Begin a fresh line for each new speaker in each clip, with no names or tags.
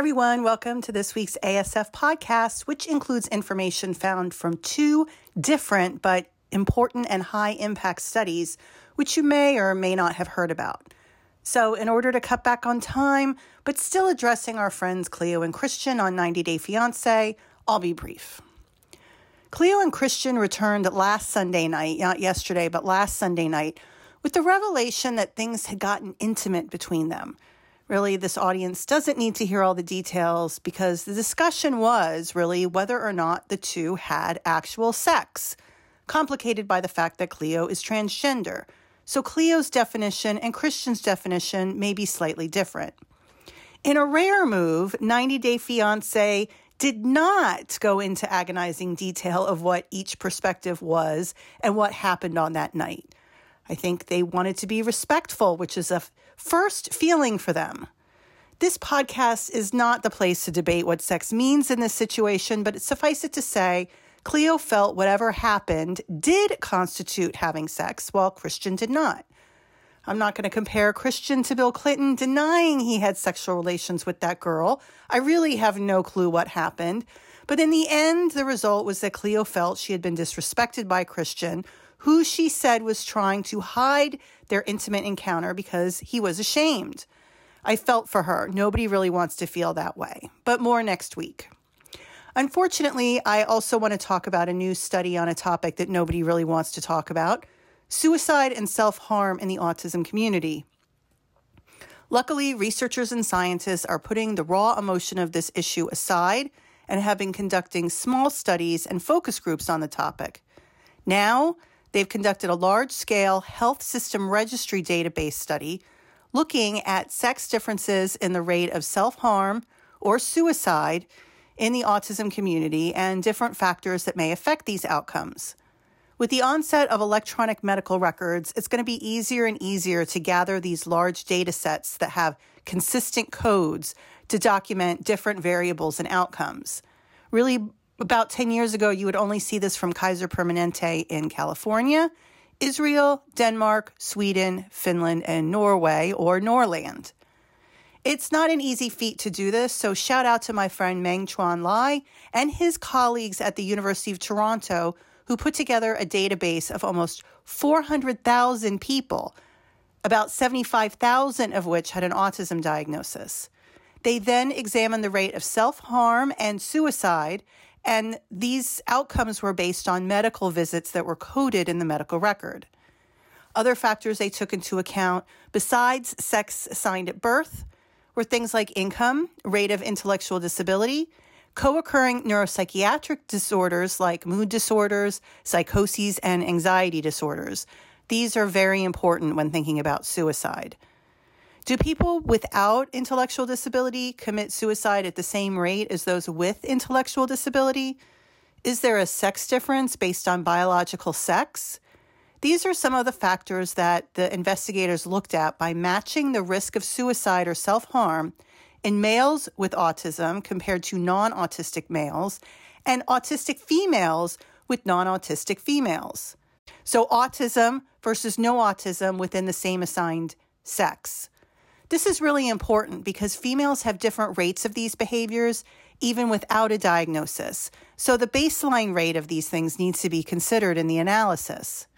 everyone. Welcome to this week's ASF podcast, which includes information found from two different but important and high impact studies, which you may or may not have heard about. So, in order to cut back on time, but still addressing our friends Cleo and Christian on 90 Day Fiancé, I'll be brief. Cleo and Christian returned last Sunday night, not yesterday, but last Sunday night, with the revelation that things had gotten intimate between them. Really, this audience doesn't need to hear all the details because the discussion was really whether or not the two had actual sex, complicated by the fact that Cleo is transgender. So Cleo's definition and Christian's definition may be slightly different. In a rare move, 90 Day Fiancé did not go into agonizing detail of what each perspective was and what happened on that night. I think they wanted to be respectful, which is a first feeling for them. This podcast is not the place to debate what sex means in this situation, but suffice it to say, Cleo felt whatever happened did constitute having sex, while Christian did not. I'm not going to compare Christian to Bill Clinton denying he had sexual relations with that girl. I really have no clue what happened. But in the end, the result was that Cleo felt she had been disrespected by Christian, who she said was trying to hide their intimate encounter because he was ashamed. I felt for her. Nobody really wants to feel that way, but more next week. Unfortunately, I also want to talk about a new study on a topic that nobody really wants to talk about suicide and self harm in the autism community. Luckily, researchers and scientists are putting the raw emotion of this issue aside and have been conducting small studies and focus groups on the topic. Now, They've conducted a large scale health system registry database study looking at sex differences in the rate of self harm or suicide in the autism community and different factors that may affect these outcomes. With the onset of electronic medical records, it's going to be easier and easier to gather these large data sets that have consistent codes to document different variables and outcomes. Really about 10 years ago, you would only see this from Kaiser Permanente in California, Israel, Denmark, Sweden, Finland, and Norway, or Norland. It's not an easy feat to do this, so shout out to my friend Meng Chuan Lai and his colleagues at the University of Toronto who put together a database of almost 400,000 people, about 75,000 of which had an autism diagnosis. They then examined the rate of self harm and suicide and these outcomes were based on medical visits that were coded in the medical record. Other factors they took into account, besides sex assigned at birth, were things like income, rate of intellectual disability, co occurring neuropsychiatric disorders like mood disorders, psychoses, and anxiety disorders. These are very important when thinking about suicide. Do people without intellectual disability commit suicide at the same rate as those with intellectual disability? Is there a sex difference based on biological sex? These are some of the factors that the investigators looked at by matching the risk of suicide or self harm in males with autism compared to non autistic males and autistic females with non autistic females. So, autism versus no autism within the same assigned sex. This is really important because females have different rates of these behaviors even without a diagnosis. So the baseline rate of these things needs to be considered in the analysis.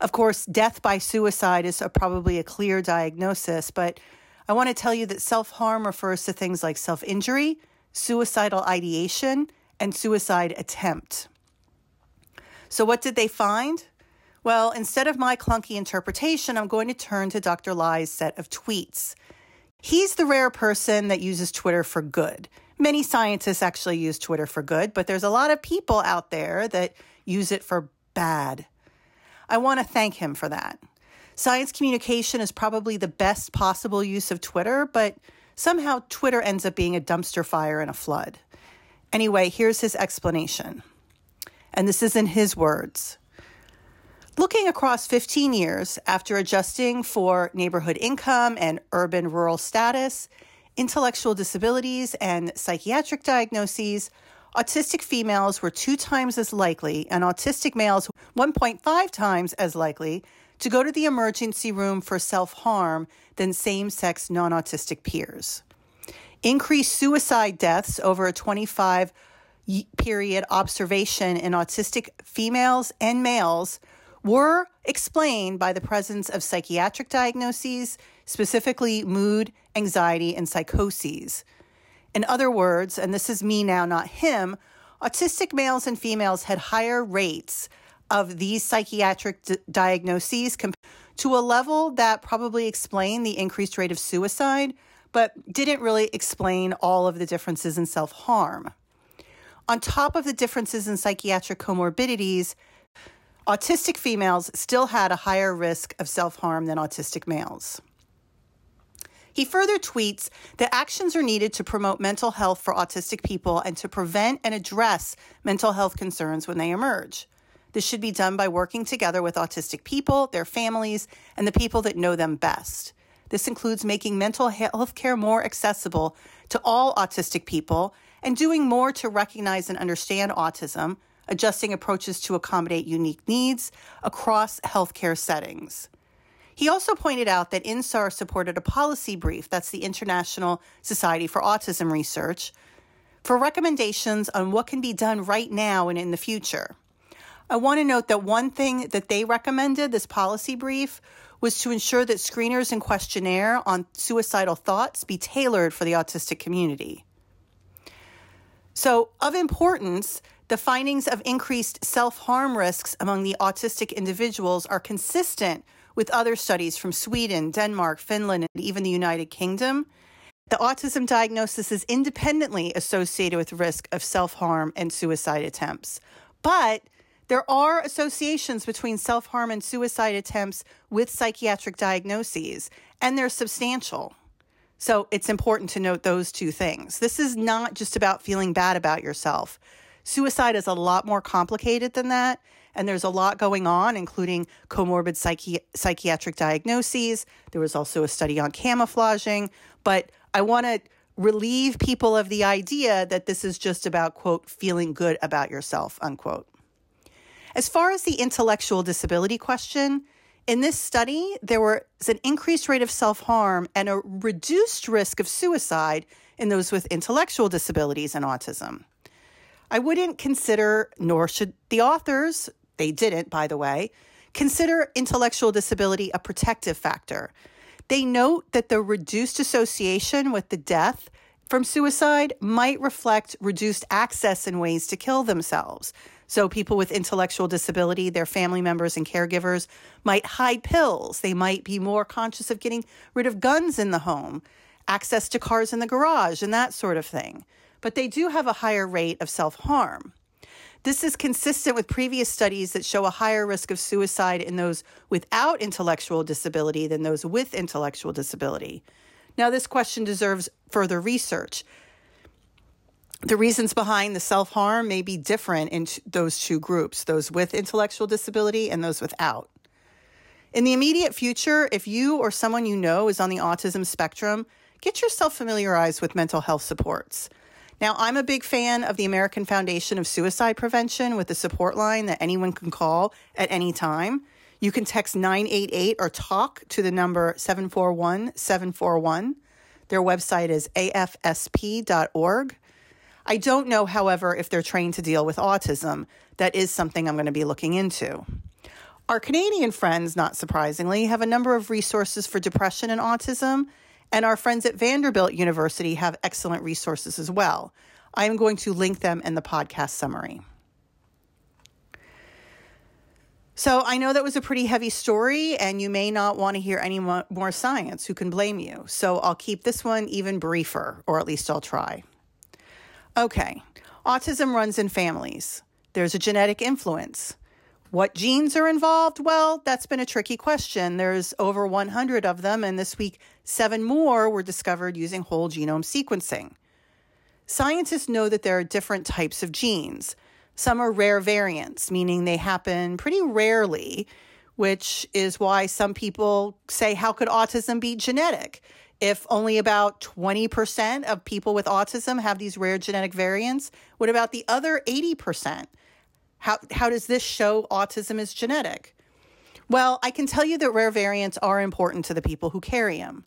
Of course, death by suicide is a, probably a clear diagnosis, but I want to tell you that self harm refers to things like self injury, suicidal ideation, and suicide attempt. So, what did they find? Well, instead of my clunky interpretation, I'm going to turn to Dr. Lai's set of tweets. He's the rare person that uses Twitter for good. Many scientists actually use Twitter for good, but there's a lot of people out there that use it for bad. I want to thank him for that. Science communication is probably the best possible use of Twitter, but somehow Twitter ends up being a dumpster fire and a flood. Anyway, here's his explanation. And this is in his words. Looking across 15 years after adjusting for neighborhood income and urban rural status, intellectual disabilities, and psychiatric diagnoses, autistic females were two times as likely and autistic males 1.5 times as likely to go to the emergency room for self harm than same sex non autistic peers. Increased suicide deaths over a 25 period observation in autistic females and males were explained by the presence of psychiatric diagnoses, specifically mood, anxiety, and psychoses. In other words, and this is me now, not him, autistic males and females had higher rates of these psychiatric d- diagnoses to a level that probably explained the increased rate of suicide, but didn't really explain all of the differences in self harm. On top of the differences in psychiatric comorbidities, autistic females still had a higher risk of self harm than autistic males. He further tweets that actions are needed to promote mental health for autistic people and to prevent and address mental health concerns when they emerge. This should be done by working together with autistic people, their families, and the people that know them best. This includes making mental health care more accessible to all autistic people and doing more to recognize and understand autism, adjusting approaches to accommodate unique needs across healthcare settings. He also pointed out that INSAR supported a policy brief, that's the International Society for Autism Research, for recommendations on what can be done right now and in the future. I want to note that one thing that they recommended, this policy brief, was to ensure that screeners and questionnaire on suicidal thoughts be tailored for the autistic community. So, of importance, the findings of increased self harm risks among the autistic individuals are consistent with other studies from Sweden, Denmark, Finland, and even the United Kingdom. The autism diagnosis is independently associated with risk of self harm and suicide attempts. But there are associations between self harm and suicide attempts with psychiatric diagnoses, and they're substantial. So it's important to note those two things. This is not just about feeling bad about yourself. Suicide is a lot more complicated than that, and there's a lot going on, including comorbid psychi- psychiatric diagnoses. There was also a study on camouflaging, but I want to relieve people of the idea that this is just about, quote, feeling good about yourself, unquote. As far as the intellectual disability question, in this study, there was an increased rate of self harm and a reduced risk of suicide in those with intellectual disabilities and autism. I wouldn't consider, nor should the authors, they didn't, by the way, consider intellectual disability a protective factor. They note that the reduced association with the death from suicide might reflect reduced access and ways to kill themselves. So, people with intellectual disability, their family members and caregivers might hide pills. They might be more conscious of getting rid of guns in the home, access to cars in the garage, and that sort of thing. But they do have a higher rate of self harm. This is consistent with previous studies that show a higher risk of suicide in those without intellectual disability than those with intellectual disability. Now, this question deserves further research the reasons behind the self harm may be different in those two groups those with intellectual disability and those without. In the immediate future, if you or someone you know is on the autism spectrum, get yourself familiarized with mental health supports. Now, I'm a big fan of the American Foundation of Suicide Prevention with a support line that anyone can call at any time. You can text 988 or talk to the number 741 741. Their website is afsp.org. I don't know, however, if they're trained to deal with autism. That is something I'm going to be looking into. Our Canadian friends, not surprisingly, have a number of resources for depression and autism, and our friends at Vanderbilt University have excellent resources as well. I am going to link them in the podcast summary. So I know that was a pretty heavy story, and you may not want to hear any more science. Who can blame you? So I'll keep this one even briefer, or at least I'll try. Okay, autism runs in families. There's a genetic influence. What genes are involved? Well, that's been a tricky question. There's over 100 of them, and this week, seven more were discovered using whole genome sequencing. Scientists know that there are different types of genes. Some are rare variants, meaning they happen pretty rarely, which is why some people say, How could autism be genetic? If only about 20% of people with autism have these rare genetic variants, what about the other 80%? How, how does this show autism is genetic? Well, I can tell you that rare variants are important to the people who carry them.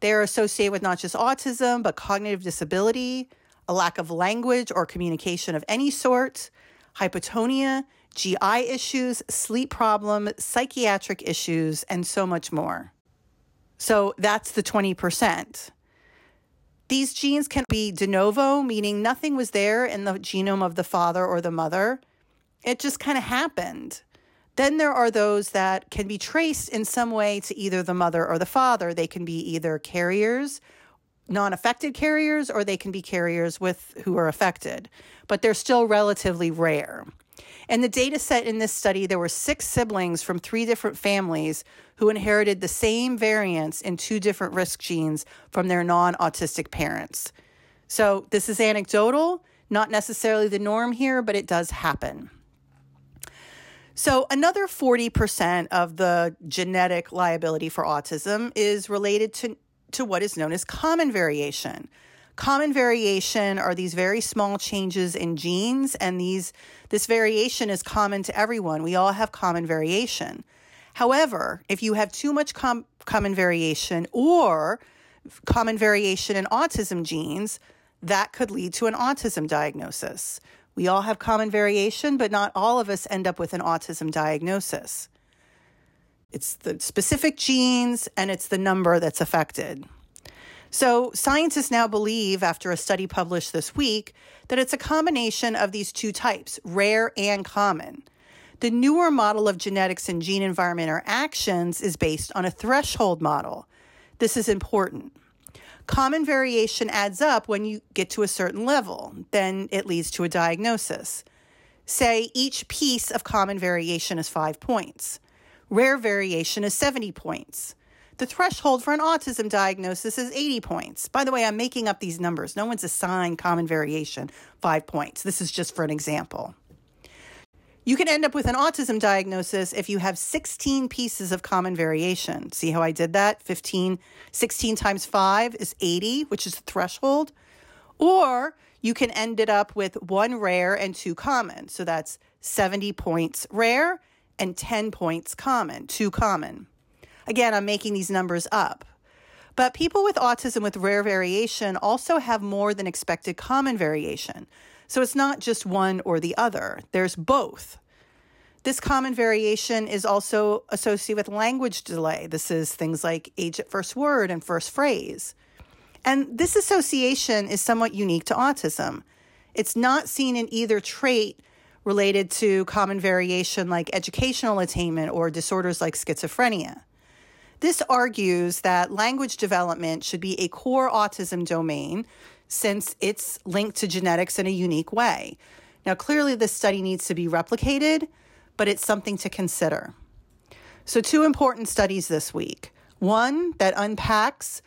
They are associated with not just autism, but cognitive disability, a lack of language or communication of any sort, hypotonia, GI issues, sleep problems, psychiatric issues, and so much more. So that's the 20%. These genes can be de novo, meaning nothing was there in the genome of the father or the mother. It just kind of happened. Then there are those that can be traced in some way to either the mother or the father. They can be either carriers, non affected carriers, or they can be carriers with who are affected, but they're still relatively rare. In the data set in this study, there were six siblings from three different families who inherited the same variants in two different risk genes from their non autistic parents. So this is anecdotal, not necessarily the norm here, but it does happen. So, another 40% of the genetic liability for autism is related to, to what is known as common variation. Common variation are these very small changes in genes, and these this variation is common to everyone. We all have common variation. However, if you have too much com- common variation or common variation in autism genes, that could lead to an autism diagnosis. We all have common variation, but not all of us end up with an autism diagnosis. It's the specific genes and it's the number that's affected. So, scientists now believe, after a study published this week, that it's a combination of these two types, rare and common. The newer model of genetics and gene environment interactions is based on a threshold model. This is important. Common variation adds up when you get to a certain level, then it leads to a diagnosis. Say each piece of common variation is five points, rare variation is 70 points. The threshold for an autism diagnosis is 80 points. By the way, I'm making up these numbers. No one's assigned common variation five points. This is just for an example. You can end up with an autism diagnosis if you have 16 pieces of common variation. See how I did that? 15, 16 times 5 is 80, which is the threshold. Or you can end it up with one rare and two common. So that's 70 points rare and 10 points common, two common. Again, I'm making these numbers up. But people with autism with rare variation also have more than expected common variation. So it's not just one or the other, there's both. This common variation is also associated with language delay. This is things like age at first word and first phrase. And this association is somewhat unique to autism. It's not seen in either trait related to common variation like educational attainment or disorders like schizophrenia. This argues that language development should be a core autism domain since it's linked to genetics in a unique way. Now, clearly, this study needs to be replicated, but it's something to consider. So, two important studies this week one that unpacks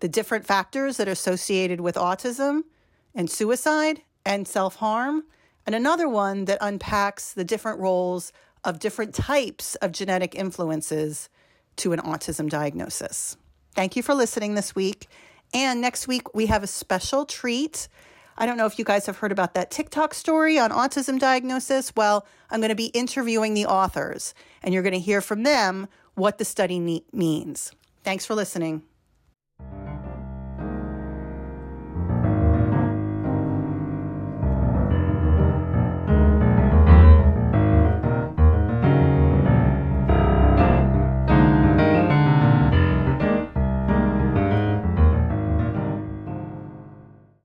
the different factors that are associated with autism and suicide and self harm, and another one that unpacks the different roles of different types of genetic influences to an autism diagnosis. Thank you for listening this week. And next week, we have a special treat. I don't know if you guys have heard about that TikTok story on autism diagnosis. Well, I'm going to be interviewing the authors, and you're going to hear from them what the study ne- means. Thanks for listening.